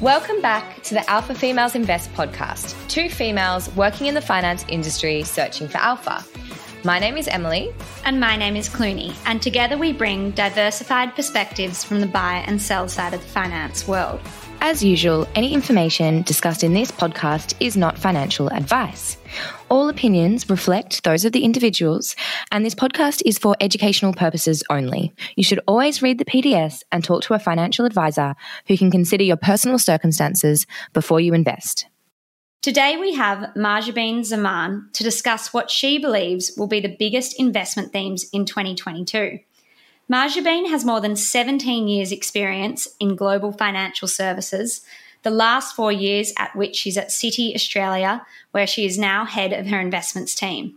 Welcome back to the Alpha Females Invest podcast, two females working in the finance industry searching for alpha. My name is Emily. And my name is Clooney. And together we bring diversified perspectives from the buy and sell side of the finance world. As usual, any information discussed in this podcast is not financial advice. All opinions reflect those of the individuals, and this podcast is for educational purposes only. You should always read the PDS and talk to a financial advisor who can consider your personal circumstances before you invest. Today we have Mahjabeen Zaman to discuss what she believes will be the biggest investment themes in 2022. Mahjabeen has more than 17 years' experience in global financial services, the last four years at which she's at Citi Australia, where she is now head of her investments team.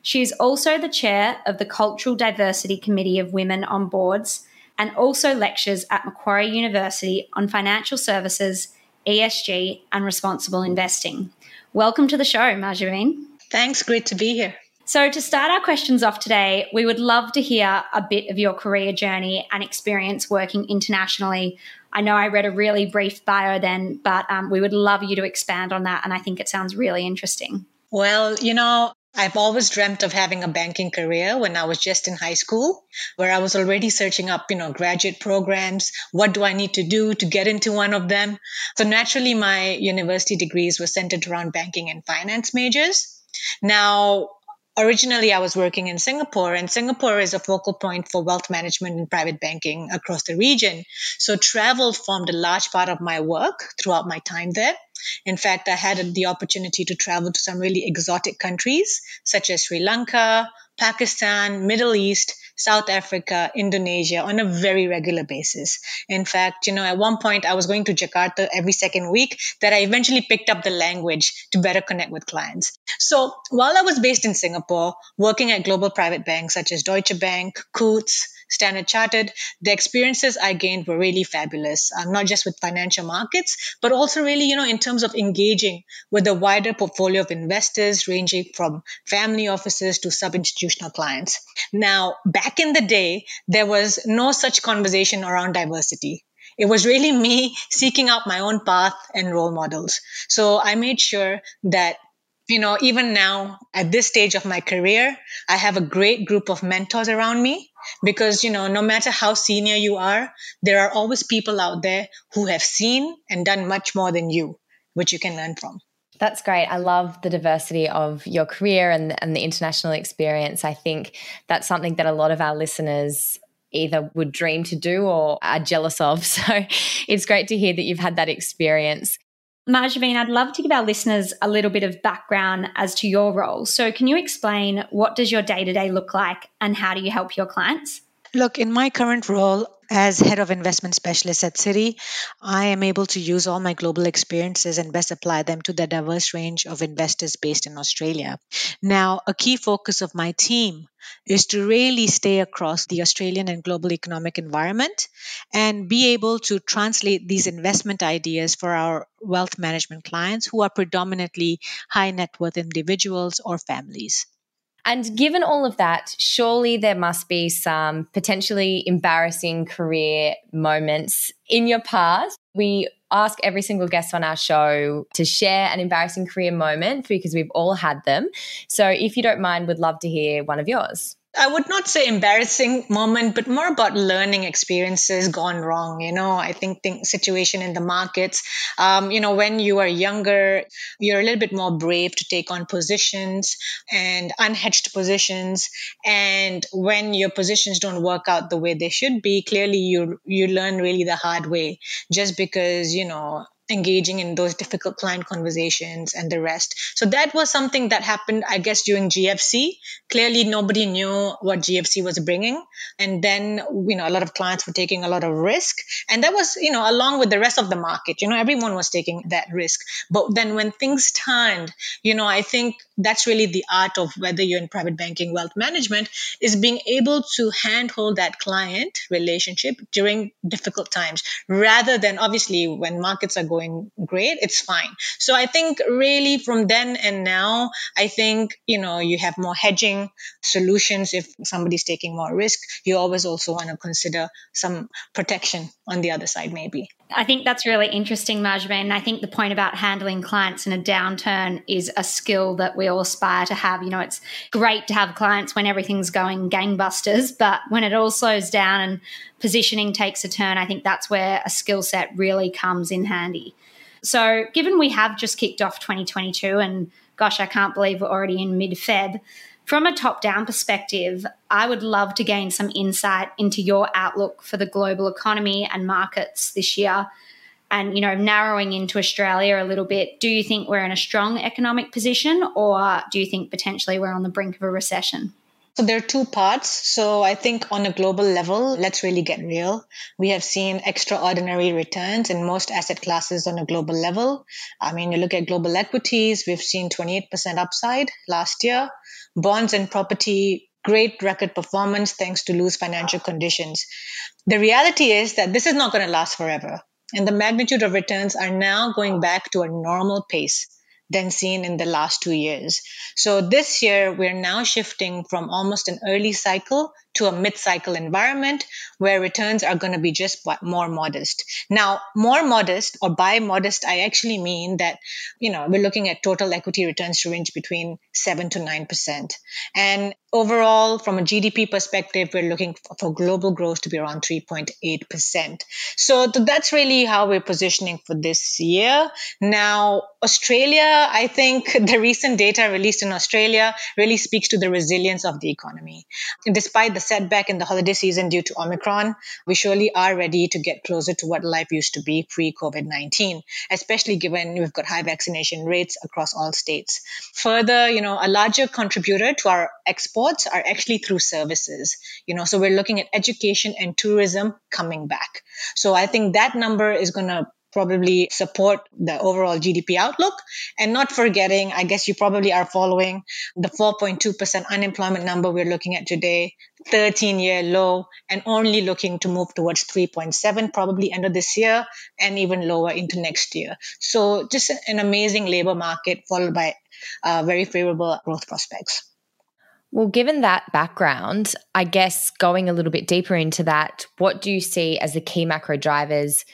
She is also the chair of the Cultural Diversity Committee of Women on Boards and also lectures at Macquarie University on financial services, ESG, and responsible investing. Welcome to the show, Mahjabeen. Thanks, great to be here. So, to start our questions off today, we would love to hear a bit of your career journey and experience working internationally. I know I read a really brief bio then, but um, we would love you to expand on that. And I think it sounds really interesting. Well, you know, I've always dreamt of having a banking career when I was just in high school, where I was already searching up, you know, graduate programs. What do I need to do to get into one of them? So naturally, my university degrees were centered around banking and finance majors. Now, originally I was working in Singapore, and Singapore is a focal point for wealth management and private banking across the region. So travel formed a large part of my work throughout my time there. In fact, I had the opportunity to travel to some really exotic countries such as Sri Lanka, Pakistan, Middle East, South Africa, Indonesia on a very regular basis. In fact, you know, at one point I was going to Jakarta every second week that I eventually picked up the language to better connect with clients. So while I was based in Singapore, working at global private banks such as Deutsche Bank, Coutts, Standard Chartered, the experiences I gained were really fabulous, um, not just with financial markets, but also really, you know, in terms of engaging with a wider portfolio of investors ranging from family offices to sub institutional clients. Now, back in the day, there was no such conversation around diversity. It was really me seeking out my own path and role models. So I made sure that you know, even now at this stage of my career, I have a great group of mentors around me because, you know, no matter how senior you are, there are always people out there who have seen and done much more than you, which you can learn from. That's great. I love the diversity of your career and, and the international experience. I think that's something that a lot of our listeners either would dream to do or are jealous of. So it's great to hear that you've had that experience. Mahjabeen, I'd love to give our listeners a little bit of background as to your role. So, can you explain what does your day to day look like, and how do you help your clients? Look, in my current role, as head of investment specialist at Citi, I am able to use all my global experiences and best apply them to the diverse range of investors based in Australia. Now, a key focus of my team is to really stay across the Australian and global economic environment and be able to translate these investment ideas for our wealth management clients who are predominantly high net worth individuals or families. And given all of that, surely there must be some potentially embarrassing career moments in your past. We ask every single guest on our show to share an embarrassing career moment because we've all had them. So if you don't mind, we'd love to hear one of yours. I would not say embarrassing moment, but more about learning experiences gone wrong. You know, I think, think situation in the markets. Um, you know, when you are younger, you're a little bit more brave to take on positions and unhedged positions. And when your positions don't work out the way they should be, clearly you you learn really the hard way. Just because you know engaging in those difficult client conversations and the rest. So that was something that happened, I guess, during GFC. Clearly, nobody knew what GFC was bringing. And then, you know, a lot of clients were taking a lot of risk. And that was, you know, along with the rest of the market, you know, everyone was taking that risk. But then when things turned, you know, I think that's really the art of whether you're in private banking, wealth management, is being able to handhold that client relationship during difficult times rather than obviously when markets are going going great, it's fine. So I think really from then and now, I think, you know, you have more hedging solutions. If somebody's taking more risk, you always also want to consider some protection on the other side, maybe. I think that's really interesting, Mahjabeen. And I think the point about handling clients in a downturn is a skill that we all aspire to have. You know, it's great to have clients when everything's going gangbusters, but when it all slows down and positioning takes a turn, I think that's where a skill set really comes in handy. So, given we have just kicked off 2022, and gosh, I can't believe we're already in mid Feb, from a top down perspective, I would love to gain some insight into your outlook for the global economy and markets this year. And, you know, narrowing into Australia a little bit, do you think we're in a strong economic position or do you think potentially we're on the brink of a recession? So there are two parts. So I think on a global level, let's really get real. We have seen extraordinary returns in most asset classes on a global level. I mean, you look at global equities, we've seen 28% upside last year. Bonds and property, great record performance thanks to loose financial conditions. The reality is that this is not going to last forever. And the magnitude of returns are now going back to a normal pace than seen in the last two years. So this year, we're now shifting from almost an early cycle to a mid-cycle environment where returns are going to be just more modest. Now, more modest or by modest, I actually mean that, you know, we're looking at total equity returns to range between seven to 9%. And overall, from a GDP perspective, we're looking for global growth to be around 3.8%. So that's really how we're positioning for this year. Now, Australia, I think the recent data released in Australia really speaks to the resilience of the economy. Despite the setback in the holiday season due to Omicron, we surely are ready to get closer to what life used to be pre COVID 19, especially given we've got high vaccination rates across all states. Further, you know, a larger contributor to our exports are actually through services, you know, so we're looking at education and tourism coming back. So I think that number is going to probably support the overall GDP outlook. And not forgetting, I guess you probably are following the 4.2% unemployment number we're looking at today, 13 year low, and only looking to move towards 3.7 probably end of this year and even lower into next year. So just an amazing labor market followed by uh, very favorable growth prospects. Well, given that background, I guess going a little bit deeper into that, what do you see as the key macro drivers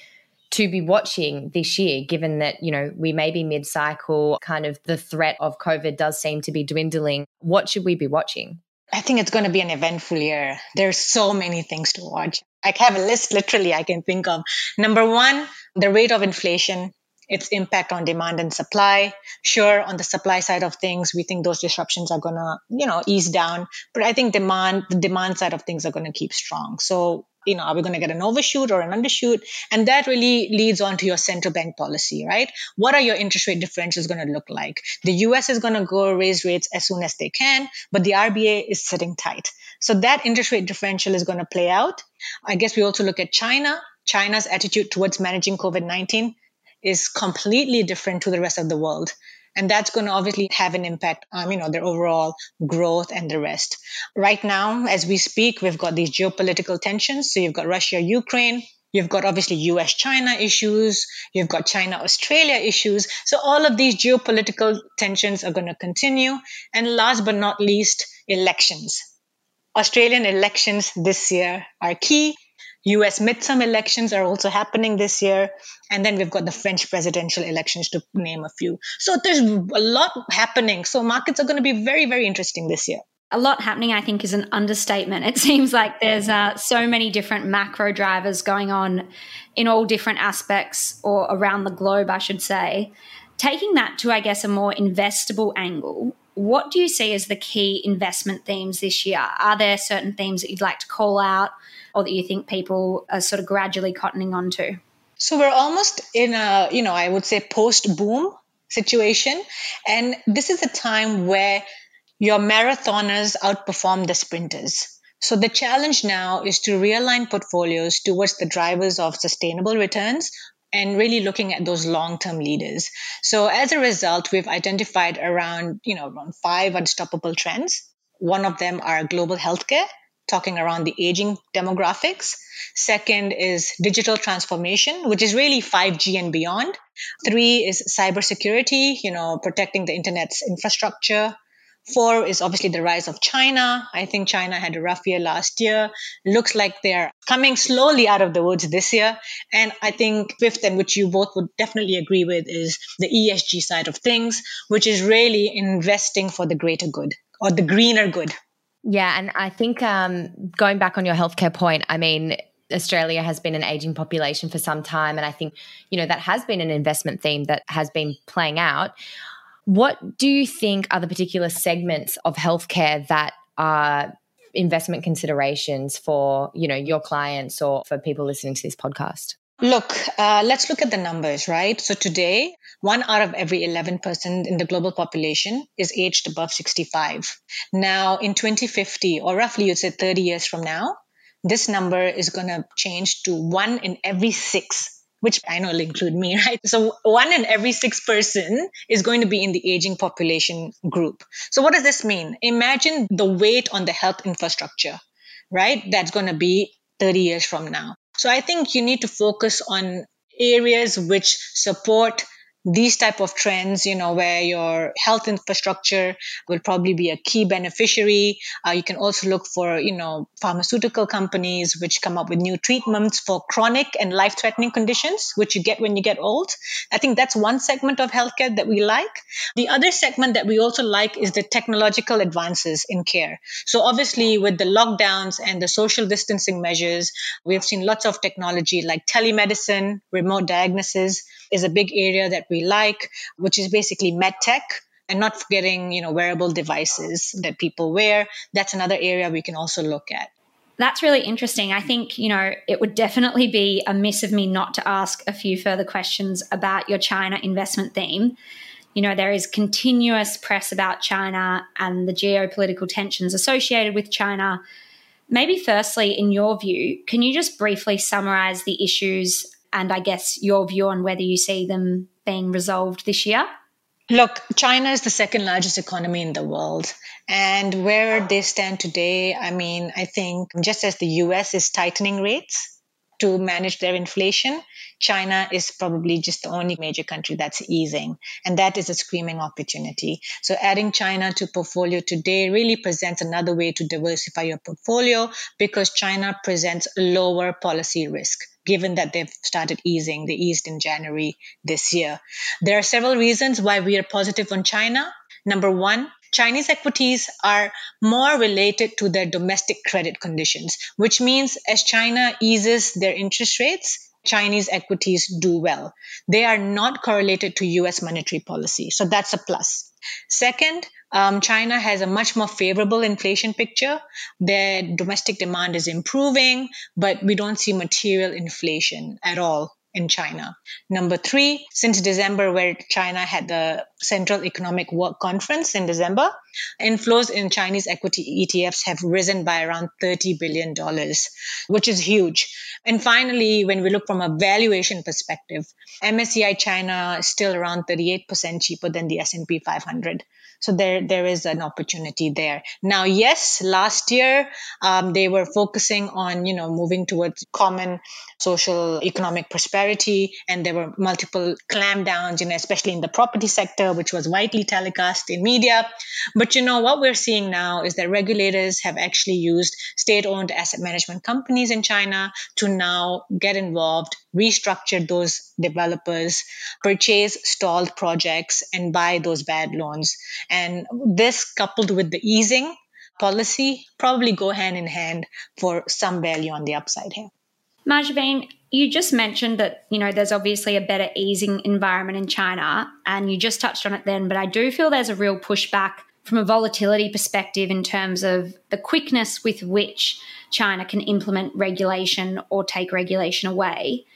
to be watching this year, given that, you know, we may be mid cycle, kind of the threat of COVID does seem to be dwindling. What should we be watching? I think it's going to be an eventful year. There's so many things to watch. I have a list literally I can think of. Number one, the rate of inflation, its impact on demand and supply. Sure, on the supply side of things, we think those disruptions are going to, you know, ease down. But I think demand, the demand side of things are going to keep strong. So you know, are we going to get an overshoot or an undershoot? And that really leads on to your central bank policy, right? What are your interest rate differentials going to look like? The US is going to go raise rates as soon as they can, but the RBA is sitting tight. So that interest rate differential is going to play out. I guess we also look at China. China's attitude towards managing COVID 19 is completely different to the rest of the world and that's going to obviously have an impact on you know their overall growth and the rest right now as we speak we've got these geopolitical tensions so you've got russia ukraine You've got obviously US China issues. You've got China Australia issues. So all of these geopolitical tensions are going to continue. And last but not least, elections. Australian elections this year are key. US midterm elections are also happening this year. And then we've got the French presidential elections to name a few. So there's a lot happening. So markets are going to be very, very interesting this year. A lot happening, I think, is an understatement. It seems like there's uh, so many different macro drivers going on in all different aspects or around the globe, I should say. Taking that to, I guess, a more investable angle, what do you see as the key investment themes this year? Are there certain themes that you'd like to call out or that you think people are sort of gradually cottoning onto? So we're almost in a, you know, I would say post boom situation. And this is a time where your marathoners outperform the sprinters. So the challenge now is to realign portfolios towards the drivers of sustainable returns and really looking at those long-term leaders. So as a result, we've identified around, you know, around five unstoppable trends. One of them are global healthcare, talking around the aging demographics. Second is digital transformation, which is really 5G and beyond. Three is cybersecurity, you know, protecting the internet's infrastructure. Four is obviously the rise of China. I think China had a rough year last year. Looks like they're coming slowly out of the woods this year. And I think fifth, and which you both would definitely agree with, is the ESG side of things, which is really investing for the greater good or the greener good. Yeah. And I think um, going back on your healthcare point, I mean, Australia has been an aging population for some time. And I think, you know, that has been an investment theme that has been playing out. What do you think are the particular segments of healthcare that are investment considerations for you know your clients or for people listening to this podcast? Look, uh, let's look at the numbers, right? So today, one out of every 11 person in the global population is aged above 65. Now, in 2050, or roughly you'd say 30 years from now, this number is going to change to one in every six which I know will include me, right? So one in every six person is going to be in the aging population group. So what does this mean? Imagine the weight on the health infrastructure, right? That's going to be 30 years from now. So I think you need to focus on areas which support these type of trends you know where your health infrastructure will probably be a key beneficiary. Uh, you can also look for you know pharmaceutical companies which come up with new treatments for chronic and life threatening conditions which you get when you get old. I think that's one segment of healthcare that we like. The other segment that we also like is the technological advances in care. So obviously with the lockdowns and the social distancing measures we have seen lots of technology like telemedicine remote diagnosis is a big area that we like, which is basically medtech and not forgetting, you know, wearable devices that people wear. That's another area we can also look at. That's really interesting. I think, you know, it would definitely be a miss of me not to ask a few further questions about your China investment theme. You know, there is continuous press about China and the geopolitical tensions associated with China. Maybe, firstly, in your view, can you just briefly summarize the issues and I guess your view on whether you see them being resolved this year? Look, China is the second largest economy in the world. And where they stand today, I mean, I think just as the US is tightening rates to manage their inflation, China is probably just the only major country that's easing. And that is a screaming opportunity. So adding China to portfolio today really presents another way to diversify your portfolio because China presents lower policy risk given that they've started easing. They eased in January this year. There are several reasons why we are positive on China. Number one, Chinese equities are more related to their domestic credit conditions, which means as China eases their interest rates, Chinese equities do well. They are not correlated to US monetary policy. So that's a plus. Second, um, China has a much more favorable inflation picture. Their domestic demand is improving, but we don't see material inflation at all in China. Number three, since December, where China had the Central Economic Work Conference in December, inflows in Chinese equity ETFs have risen by around $30 billion, which is huge. And finally, when we look from a valuation perspective, MSCI China is still around 38% cheaper than the S&P 500. So there, there is an opportunity there. Now, yes, last year um, they were focusing on, you know, moving towards common social economic prosperity, and there were multiple clampdowns, you know, especially in the property sector, which was widely telecast in media. But you know what we're seeing now is that regulators have actually used state-owned asset management companies in China to now get involved, restructure those developers, purchase stalled projects, and buy those bad loans. And this coupled with the easing policy probably go hand in hand for some value on the upside here. Mahjabeen, you just mentioned that, you know, there's obviously a better easing environment in China, and you just touched on it then, but I do feel there's a real pushback from a volatility perspective in terms of the quickness with which China can implement regulation or take regulation away.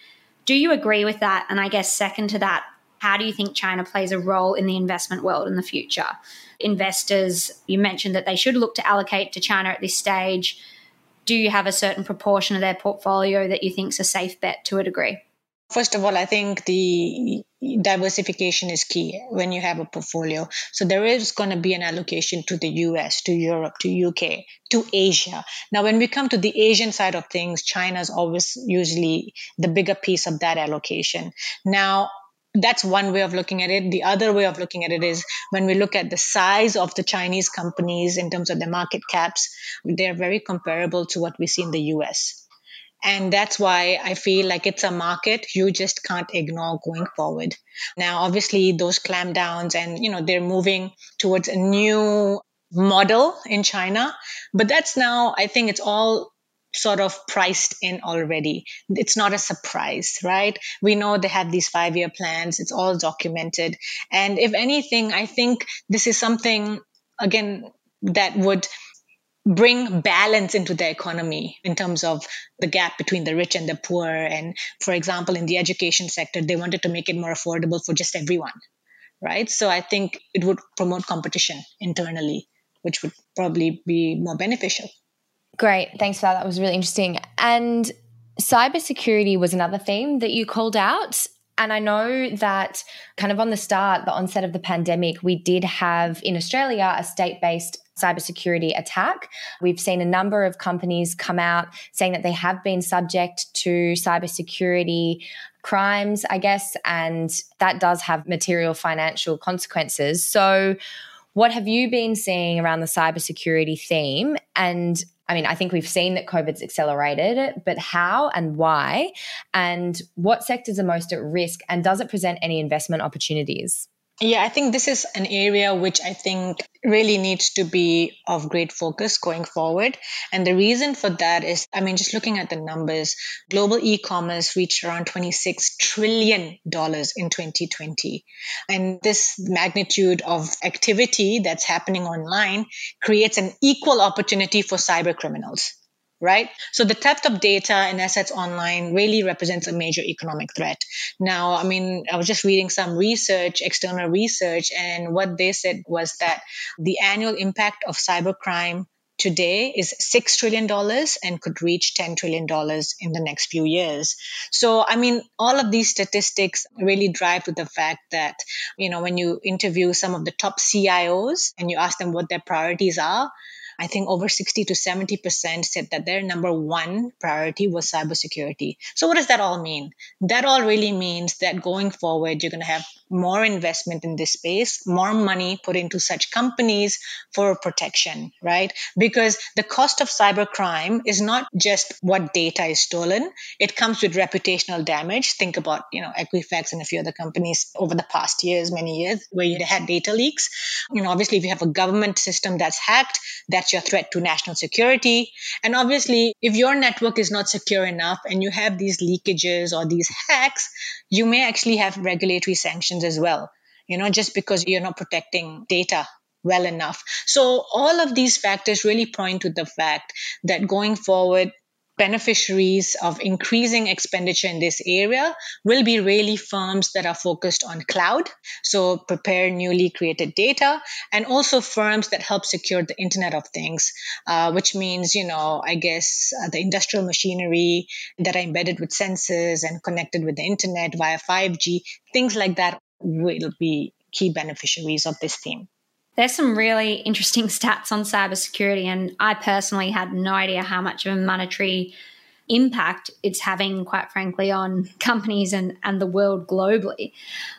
Do you agree with that? And I guess, second to that, how do you think China plays a role in the investment world in the future? Investors, you mentioned that they should look to allocate to China at this stage. Do you have a certain proportion of their portfolio that you think is a safe bet to a degree? First of all, I think the diversification is key when you have a portfolio. So there is going to be an allocation to the US, to Europe, to UK, to Asia. Now, when we come to the Asian side of things, China is always usually the bigger piece of that allocation. Now, that's one way of looking at it. The other way of looking at it is when we look at the size of the Chinese companies in terms of their market caps, they're very comparable to what we see in the US. And that's why I feel like it's a market you just can't ignore going forward. Now, obviously, those clampdowns and, you know, they're moving towards a new model in China. But that's now, I think it's all sort of priced in already. It's not a surprise, right? We know they have these five year plans, it's all documented. And if anything, I think this is something, again, that would bring balance into the economy in terms of the gap between the rich and the poor. And for example, in the education sector, they wanted to make it more affordable for just everyone, right? So I think it would promote competition internally, which would probably be more beneficial. Great. Thanks for that. That was really interesting. And cybersecurity was another theme that you called out. And I know that kind of on the start, the onset of the pandemic, we did have in Australia a state based cybersecurity attack. We've seen a number of companies come out saying that they have been subject to cybersecurity crimes, I guess, and that does have material financial consequences. So, what have you been seeing around the cybersecurity theme? And I mean, I think we've seen that COVID's accelerated but how and why? And what sectors are most at risk? And does it present any investment opportunities? Yeah, I think this is an area which I think really needs to be of great focus going forward. And the reason for that is, I mean, just looking at the numbers, global e commerce reached around $26 trillion in 2020. And this magnitude of activity that's happening online creates an equal opportunity for cyber criminals right? So the theft of data and assets online really represents a major economic threat. Now, I mean, I was just reading some research, external research, and what they said was that the annual impact of cybercrime today is $6 trillion and could reach $10 trillion in the next few years. So, I mean, all of these statistics really drive to the fact that, you know, when you interview some of the top CIOs and you ask them what their priorities are, I think over 60 to 70% said that their number one priority was cybersecurity. So, what does that all mean? That all really means that going forward, you're going to have more investment in this space, more money put into such companies for protection, right? Because the cost of cybercrime is not just what data is stolen, it comes with reputational damage. Think about, you know, Equifax and a few other companies over the past years, many years, where you had data leaks. You know, obviously, if you have a government system that's hacked, that's your threat to national security. And obviously, if your network is not secure enough and you have these leakages or these hacks, you may actually have regulatory sanctions as well, you know, just because you're not protecting data well enough. So all of these factors really point to the fact that going forward, beneficiaries of increasing expenditure in this area will be really firms that are focused on cloud, so prepare newly created data, and also firms that help secure the Internet of Things, uh, which means, you know, I guess uh, the industrial machinery that are embedded with sensors and connected with the Internet via 5G, things like that will be key beneficiaries of this theme. There's some really interesting stats on cybersecurity, and I personally had no idea how much of a monetary impact it's having, quite frankly, on companies and, and the world globally.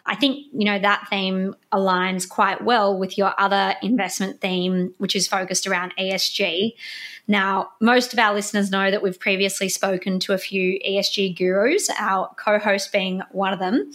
I think, you know, that theme aligns quite well with your other investment theme, which is focused around ESG. Now, most of our listeners know that we've previously spoken to a few ESG gurus, our co host being one of them.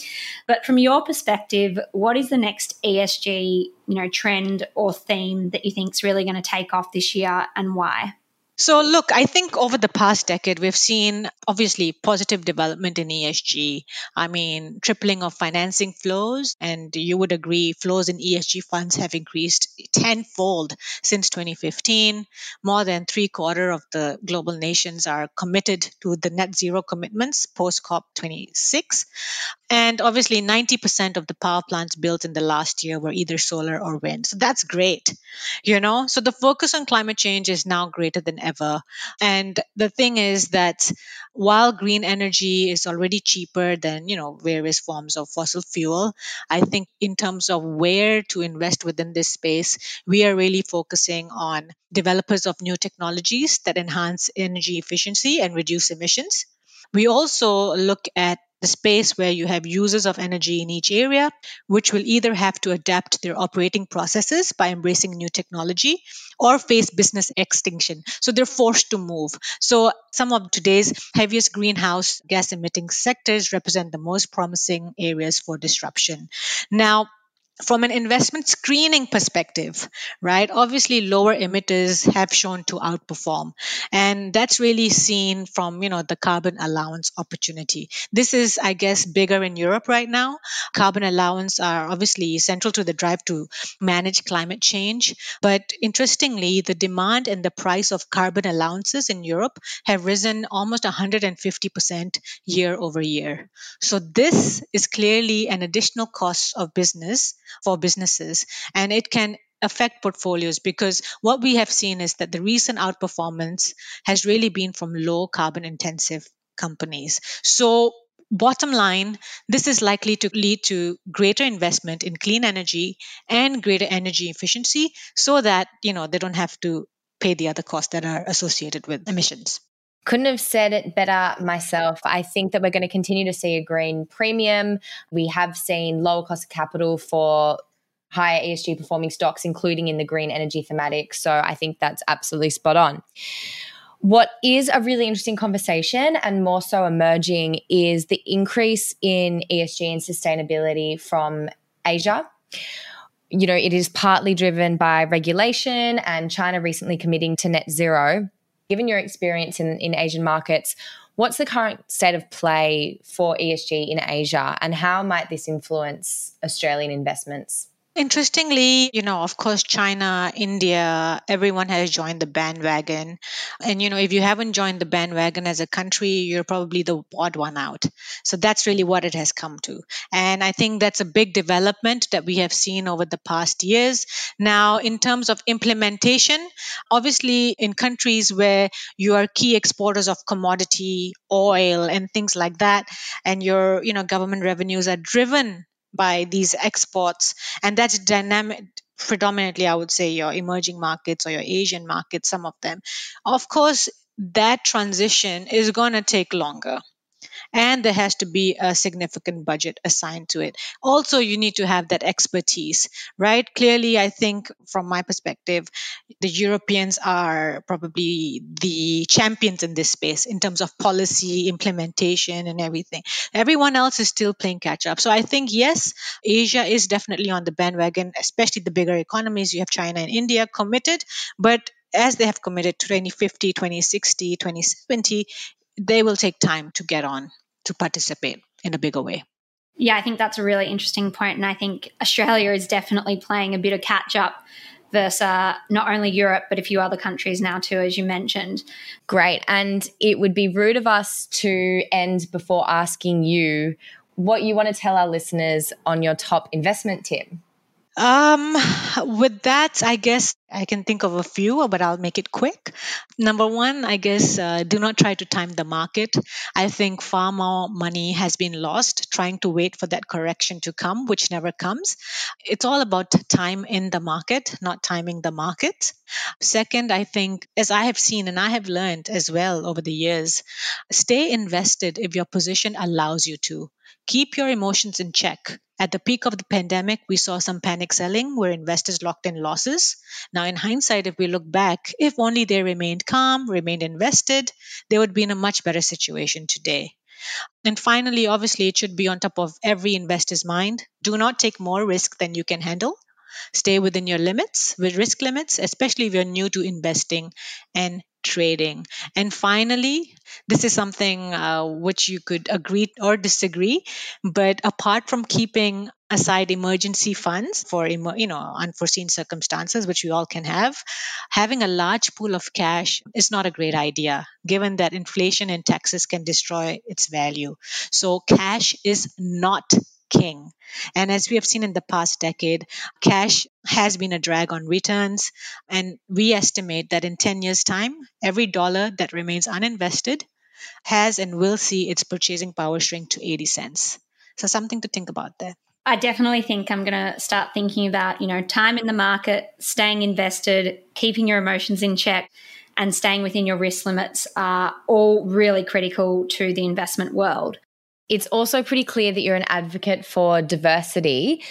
But from your perspective, what is the next ESG, you know, trend or theme that you think is really going to take off this year and why? So, look, I think over the past decade, we've seen obviously positive development in ESG. I mean, tripling of financing flows, and you would agree, flows in ESG funds have increased tenfold since 2015. More than three quarter of the global nations are committed to the net zero commitments post COP26. And obviously, 90% of the power plants built in the last year were either solar or wind. So that's great, you know? So the focus on climate change is now greater than ever. And the thing is that while green energy is already cheaper than, you know, various forms of fossil fuel, I think in terms of where to invest within this space, we are really focusing on developers of new technologies that enhance energy efficiency and reduce emissions. We also look at the space where you have users of energy in each area, which will either have to adapt their operating processes by embracing new technology or face business extinction. So they're forced to move. So some of today's heaviest greenhouse gas emitting sectors represent the most promising areas for disruption. Now, from an investment screening perspective, right, obviously lower emitters have shown to outperform. And that's really seen from, you know, the carbon allowance opportunity. This is, I guess, bigger in Europe right now. Carbon allowance are obviously central to the drive to manage climate change. But interestingly, the demand and the price of carbon allowances in Europe have risen almost 150% year over year. So this is clearly an additional cost of business for businesses and it can affect portfolios because what we have seen is that the recent outperformance has really been from low carbon intensive companies. So bottom line, this is likely to lead to greater investment in clean energy and greater energy efficiency so that, you know, they don't have to pay the other costs that are associated with emissions. Couldn't have said it better myself. I think that we're going to continue to see a green premium. We have seen lower cost of capital for higher ESG performing stocks, including in the green energy thematic. So I think that's absolutely spot on. What is a really interesting conversation and more so emerging is the increase in ESG and sustainability from Asia. You know, it is partly driven by regulation and China recently committing to net zero given your experience in, in Asian markets, what's the current state of play for ESG in Asia and how might this influence Australian investments? Interestingly, you know, of course, China, India, everyone has joined the bandwagon. And, you know, if you haven't joined the bandwagon as a country, you're probably the odd one out. So that's really what it has come to. And I think that's a big development that we have seen over the past years. Now, in terms of implementation, obviously, in countries where you are key exporters of commodity, oil, and things like that, and your, you know, government revenues are driven by these exports. And that's dynamic predominantly i would say your emerging markets or your asian markets some of them. Of course that transition is going to take longer and there has to be a significant budget assigned to it. Also, you need to have that expertise, right? Clearly, I think from my perspective, the Europeans are probably the champions in this space in terms of policy implementation and everything. Everyone else is still playing catch up. So I think, yes, Asia is definitely on the bandwagon, especially the bigger economies. You have China and India committed, but as they have committed to 2050, 2060, 2070, they will take time to get on to participate in a bigger way. Yeah, I think that's a really interesting point, and I think Australia is definitely playing a bit of catch up versus uh, not only Europe but a few other countries now too, as you mentioned. Great, and it would be rude of us to end before asking you what you want to tell our listeners on your top investment tip. Um, with that, I guess I can think of a few, but I'll make it quick. Number one, I guess uh, do not try to time the market. I think far more money has been lost trying to wait for that correction to come, which never comes. It's all about time in the market, not timing the market. Second, I think, as I have seen and I have learned as well over the years, stay invested if your position allows you to. Keep your emotions in check. At the peak of the pandemic, we saw some panic selling where investors locked in losses. Now, in hindsight, if we look back, if only they remained calm, remained invested, they would be in a much better situation today. And finally, obviously, it should be on top of every investor's mind. Do not take more risk than you can handle. Stay within your limits, with risk limits, especially if you're new to investing, and trading. And finally, this is something uh, which you could agree or disagree, but apart from keeping aside emergency funds for you know unforeseen circumstances which we all can have having a large pool of cash is not a great idea given that inflation and taxes can destroy its value so cash is not king. And as we have seen in the past decade, cash has been a drag on returns. And we estimate that in 10 years' time, every dollar that remains uninvested has and will see its purchasing power shrink to 80 cents. So, something to think about there. I definitely think I'm going to start thinking about, you know, time in the market, staying invested, keeping your emotions in check, and staying within your risk limits are all really critical to the investment world. It's also pretty clear that you're an advocate for diversity.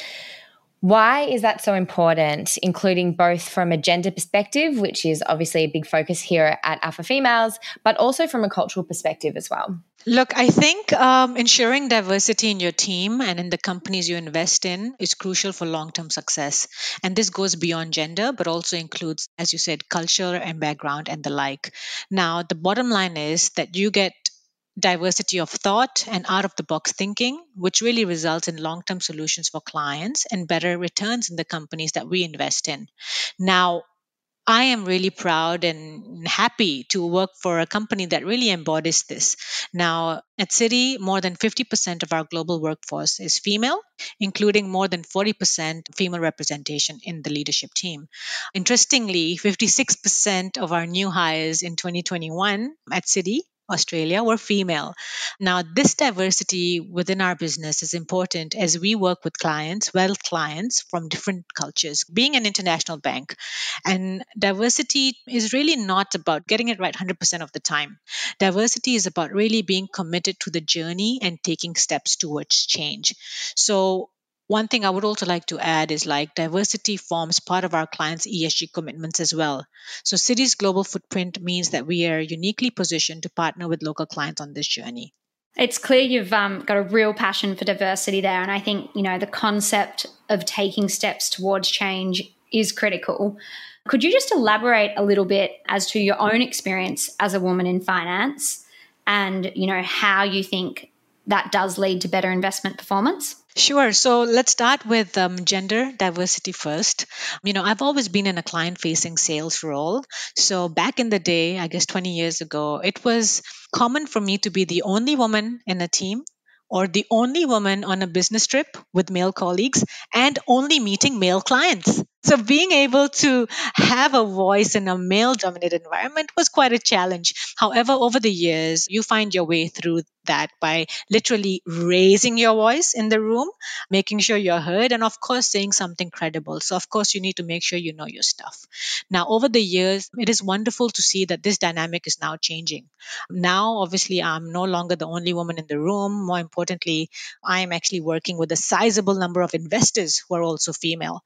Why is that so important, including both from a gender perspective, which is obviously a big focus here at Alpha Females, but also from a cultural perspective as well? Look, I think um, ensuring diversity in your team and in the companies you invest in is crucial for long term success. And this goes beyond gender, but also includes, as you said, culture and background and the like. Now, the bottom line is that you get diversity of thought and out of the box thinking, which really results in long term solutions for clients and better returns in the companies that we invest in. Now, I am really proud and happy to work for a company that really embodies this. Now, at Citi, more than 50% of our global workforce is female, including more than 40% female representation in the leadership team. Interestingly, 56% of our new hires in 2021 at Citi Australia were female. Now, this diversity within our business is important as we work with clients, wealth clients from different cultures, being an international bank. And diversity is really not about getting it right 100% of the time. Diversity is about really being committed to the journey and taking steps towards change. So, one thing I would also like to add is like diversity forms part of our clients' ESG commitments as well. So, Citi's global footprint means that we are uniquely positioned to partner with local clients on this journey. It's clear you've um, got a real passion for diversity there. And I think, you know, the concept of taking steps towards change is critical. Could you just elaborate a little bit as to your own experience as a woman in finance and, you know, how you think that does lead to better investment performance? Sure. So let's start with um, gender diversity first. You know, I've always been in a client facing sales role. So back in the day, I guess 20 years ago, it was common for me to be the only woman in a team or the only woman on a business trip with male colleagues and only meeting male clients. So being able to have a voice in a male dominated environment was quite a challenge. However, over the years, you find your way through that by literally raising your voice in the room, making sure you're heard, and of course, saying something credible. So, of course, you need to make sure you know your stuff. Now, over the years, it is wonderful to see that this dynamic is now changing. Now, obviously, I'm no longer the only woman in the room. More importantly, I'm actually working with a sizable number of investors who are also female.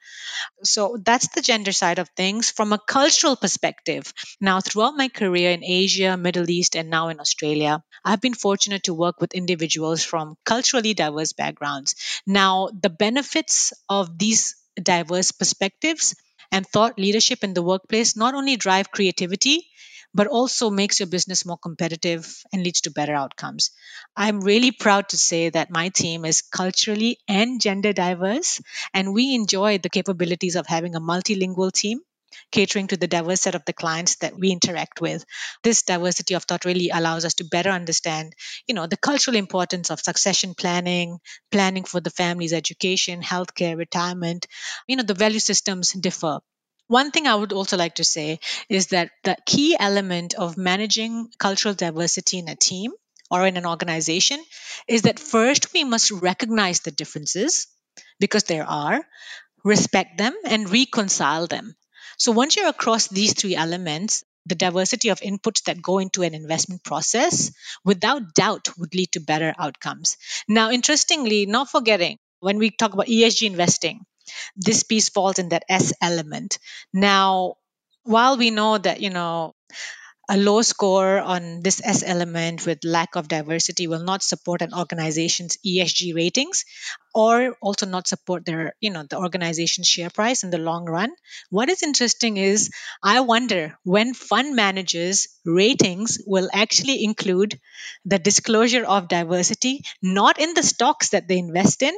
So, that's the gender side of things. From a cultural perspective, now throughout my career in Asia, Middle East, and now in Australia, I've been fortunate to work with individuals from culturally diverse backgrounds. Now, the benefits of these diverse perspectives and thought leadership in the workplace not only drive creativity, but also makes your business more competitive and leads to better outcomes. I'm really proud to say that my team is culturally and gender diverse, and we enjoy the capabilities of having a multilingual team catering to the diverse set of the clients that we interact with this diversity of thought really allows us to better understand you know the cultural importance of succession planning planning for the family's education healthcare retirement you know the value systems differ one thing I would also like to say is that the key element of managing cultural diversity in a team or in an organization is that first we must recognize the differences because there are, respect them, and reconcile them. So once you're across these three elements, the diversity of inputs that go into an investment process, without doubt, would lead to better outcomes. Now, interestingly, not forgetting, when we talk about ESG investing, this piece falls in that S element. Now, while we know that, you know, a low score on this S element with lack of diversity will not support an organization's ESG ratings or also not support their, you know, the organization's share price in the long run. What is interesting is I wonder when fund managers ratings will actually include the disclosure of diversity, not in the stocks that they invest in,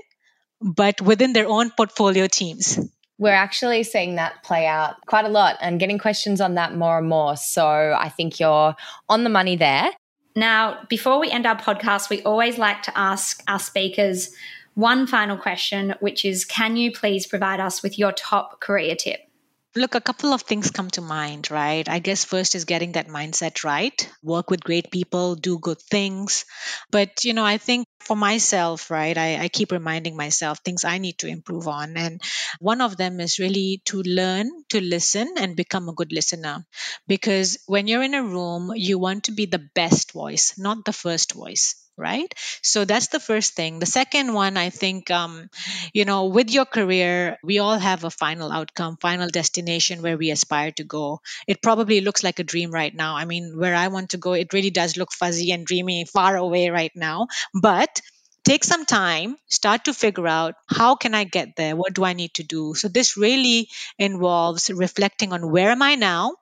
but within their own portfolio teams. We're actually seeing that play out quite a lot and getting questions on that more and more. So I think you're on the money there. Now, before we end our podcast, we always like to ask our speakers one final question, which is Can you please provide us with your top career tip? Look, a couple of things come to mind, right? I guess first is getting that mindset right. Work with great people, do good things. But, you know, I think for myself, right, I, I keep reminding myself things I need to improve on. And one of them is really to learn to listen and become a good listener. Because when you're in a room, you want to be the best voice, not the first voice right? So that's the first thing. The second one, I think, um, you know, with your career, we all have a final outcome, final destination where we aspire to go. It probably looks like a dream right now. I mean, where I want to go, it really does look fuzzy and dreamy, far away right now. But take some time start to figure out how can i get there what do i need to do so this really involves reflecting on where am i now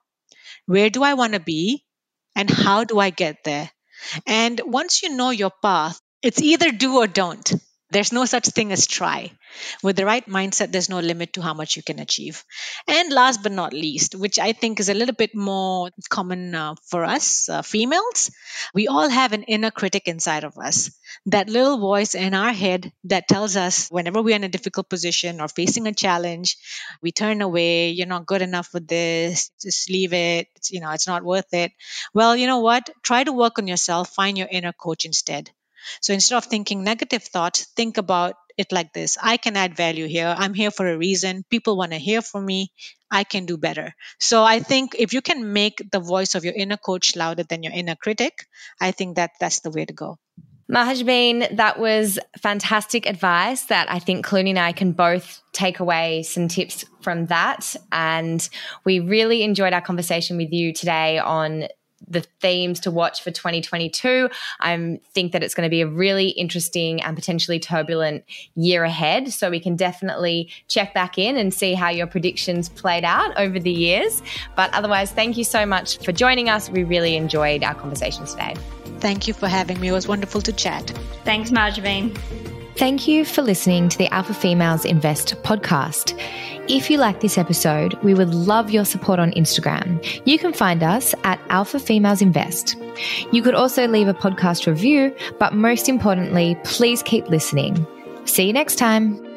where do i want to be and how do i get there and once you know your path, it's either do or don't. There's no such thing as try. With the right mindset, there's no limit to how much you can achieve. And last but not least, which I think is a little bit more common uh, for us uh, females, we all have an inner critic inside of us. That little voice in our head that tells us whenever we're in a difficult position or facing a challenge, we turn away, you're not good enough for this, just leave it, it's, you know, it's not worth it. Well, you know what? Try to work on yourself, find your inner coach instead so instead of thinking negative thoughts, think about it like this I can add value here. I'm here for a reason. People want to hear from me. I can do better. So I think if you can make the voice of your inner coach louder than your inner critic, I think that that's the way to go. Mahjabeen, that was fantastic advice that I think Clooney and I can both take away some tips from that. And we really enjoyed our conversation with you today on the themes to watch for 2022. I think that it's going to be a really interesting and potentially turbulent year ahead. So we can definitely check back in and see how your predictions played out over the years. But otherwise, thank you so much for joining us. We really enjoyed our conversation today. Thank you for having me. It was wonderful to chat. Thanks, Mahjabeen. Thank you for listening to the Alpha Females Invest podcast. If you like this episode, we would love your support on Instagram. You can find us at Alpha Females Invest. You could also leave a podcast review, but most importantly, please keep listening. See you next time.